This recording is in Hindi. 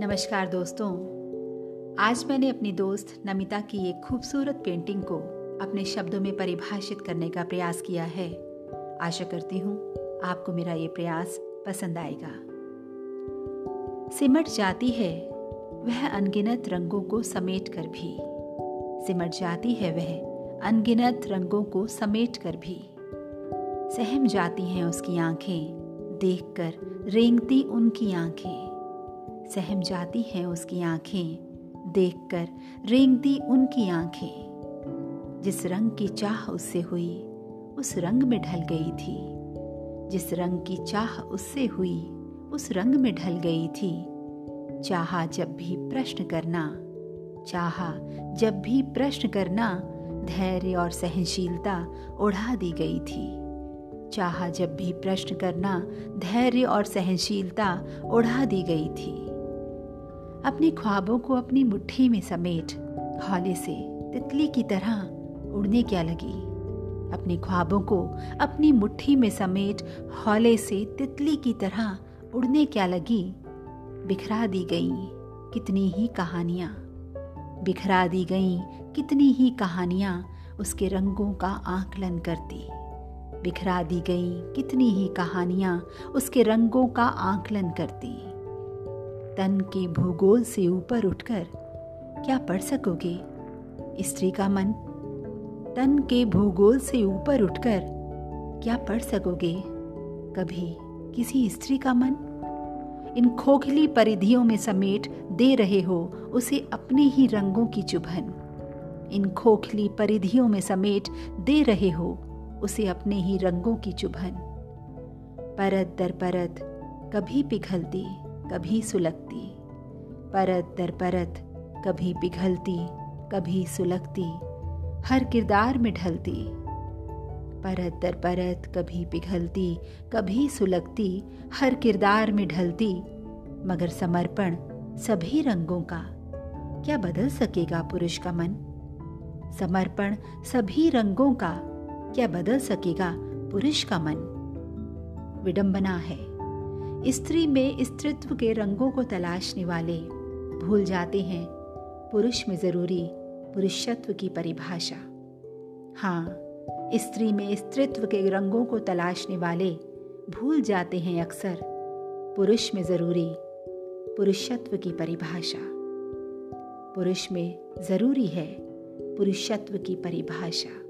नमस्कार दोस्तों। आज मैंने अपनी दोस्त नमिता की एक खूबसूरत पेंटिंग को अपने शब्दों में परिभाषित करने का प्रयास किया है। आशा करती हूँ आपको मेरा ये प्रयास पसंद आएगा। सिमट जाती है वह अनगिनत रंगों को समेट कर भी। सिमट जाती है वह अनगिनत रंगों को समेट कर भी। सहम जाती हैं उसकी आँखें, देखकर रेंगती उनकी आँखें। सहम जाती हैं उसकी आँखें। देखकर रेंगती उनकी आँखें। जिस रंग की चाह उससे हुई, उस रंग में ढल गई थी। जिस रंग की चाह उससे हुई, उस रंग में ढल गई थी। चाहा जब भी प्रश्न करना, चाहा जब भी प्रश्न करना, धैर्य और सहनशीलता ओढ़ा दी गई थी। चाहा जब भी प्रश्न करना, धैर्य और सहनशीलता ओढ़ा दी गई थी। अपने ख्वाबों को अपनी मुट्ठी में समेट हौले से तितली की तरह उड़ने क्या लगी? अपने ख्वाबों को अपनी मुट्ठी में समेट हौले से तितली की तरह उड़ने क्या लगी? बिखरा दी गई कितनी ही कहानियाँ। बिखरा दी गई कितनी ही कहानियाँ उसके रंगों का आकलन करती। बिखरा दी गई कितनी ही कहानियाँ उसके रंगों का आकलन करती। तन के भूगोल से ऊपर उठकर, क्या पढ़ सकोगे? स्त्री का मन, तन के भूगोल से ऊपर उठकर, क्या पढ़ सकोगे? कभी किसी स्त्री का मन, इन खोखली परिधियों में समेट दे रहे हो उसे अपने ही रंगों की चुभन। इन खोखली परिधियों में समेट दे रहे हो उसे अपने ही रंगों की चुभन। परत दर परत कभी पिघलती कभी सुलगती, परत दर परत कभी पिघलती, कभी सुलगती, हर किरदार में ढलती। परत दर परत कभी पिघलती, कभी सुलगती, हर किरदार में ढलती, मगर समर्पण सभी रंगों का। क्या बदल सकेगा पुरुष का मन? समर्पण सभी रंगों का, क्या बदल सकेगा पुरुष का मन? विडंबना है। स्त्री में स्त्रित्व के रंगों को तलाशने वाले, भूल जाते हैं पुरुष में ज़रूरी पुरुषत्व की परिभाषा। हाँ स्त्री में स्त्रित्व के रंगों को तलाशने वाले, भूल जाते हैं अक्सर पुरुष में ज़रूरी पुरुषत्व की परिभाषा। पुरुष में ज़रूरी है पुरुषत्व की परिभाषा।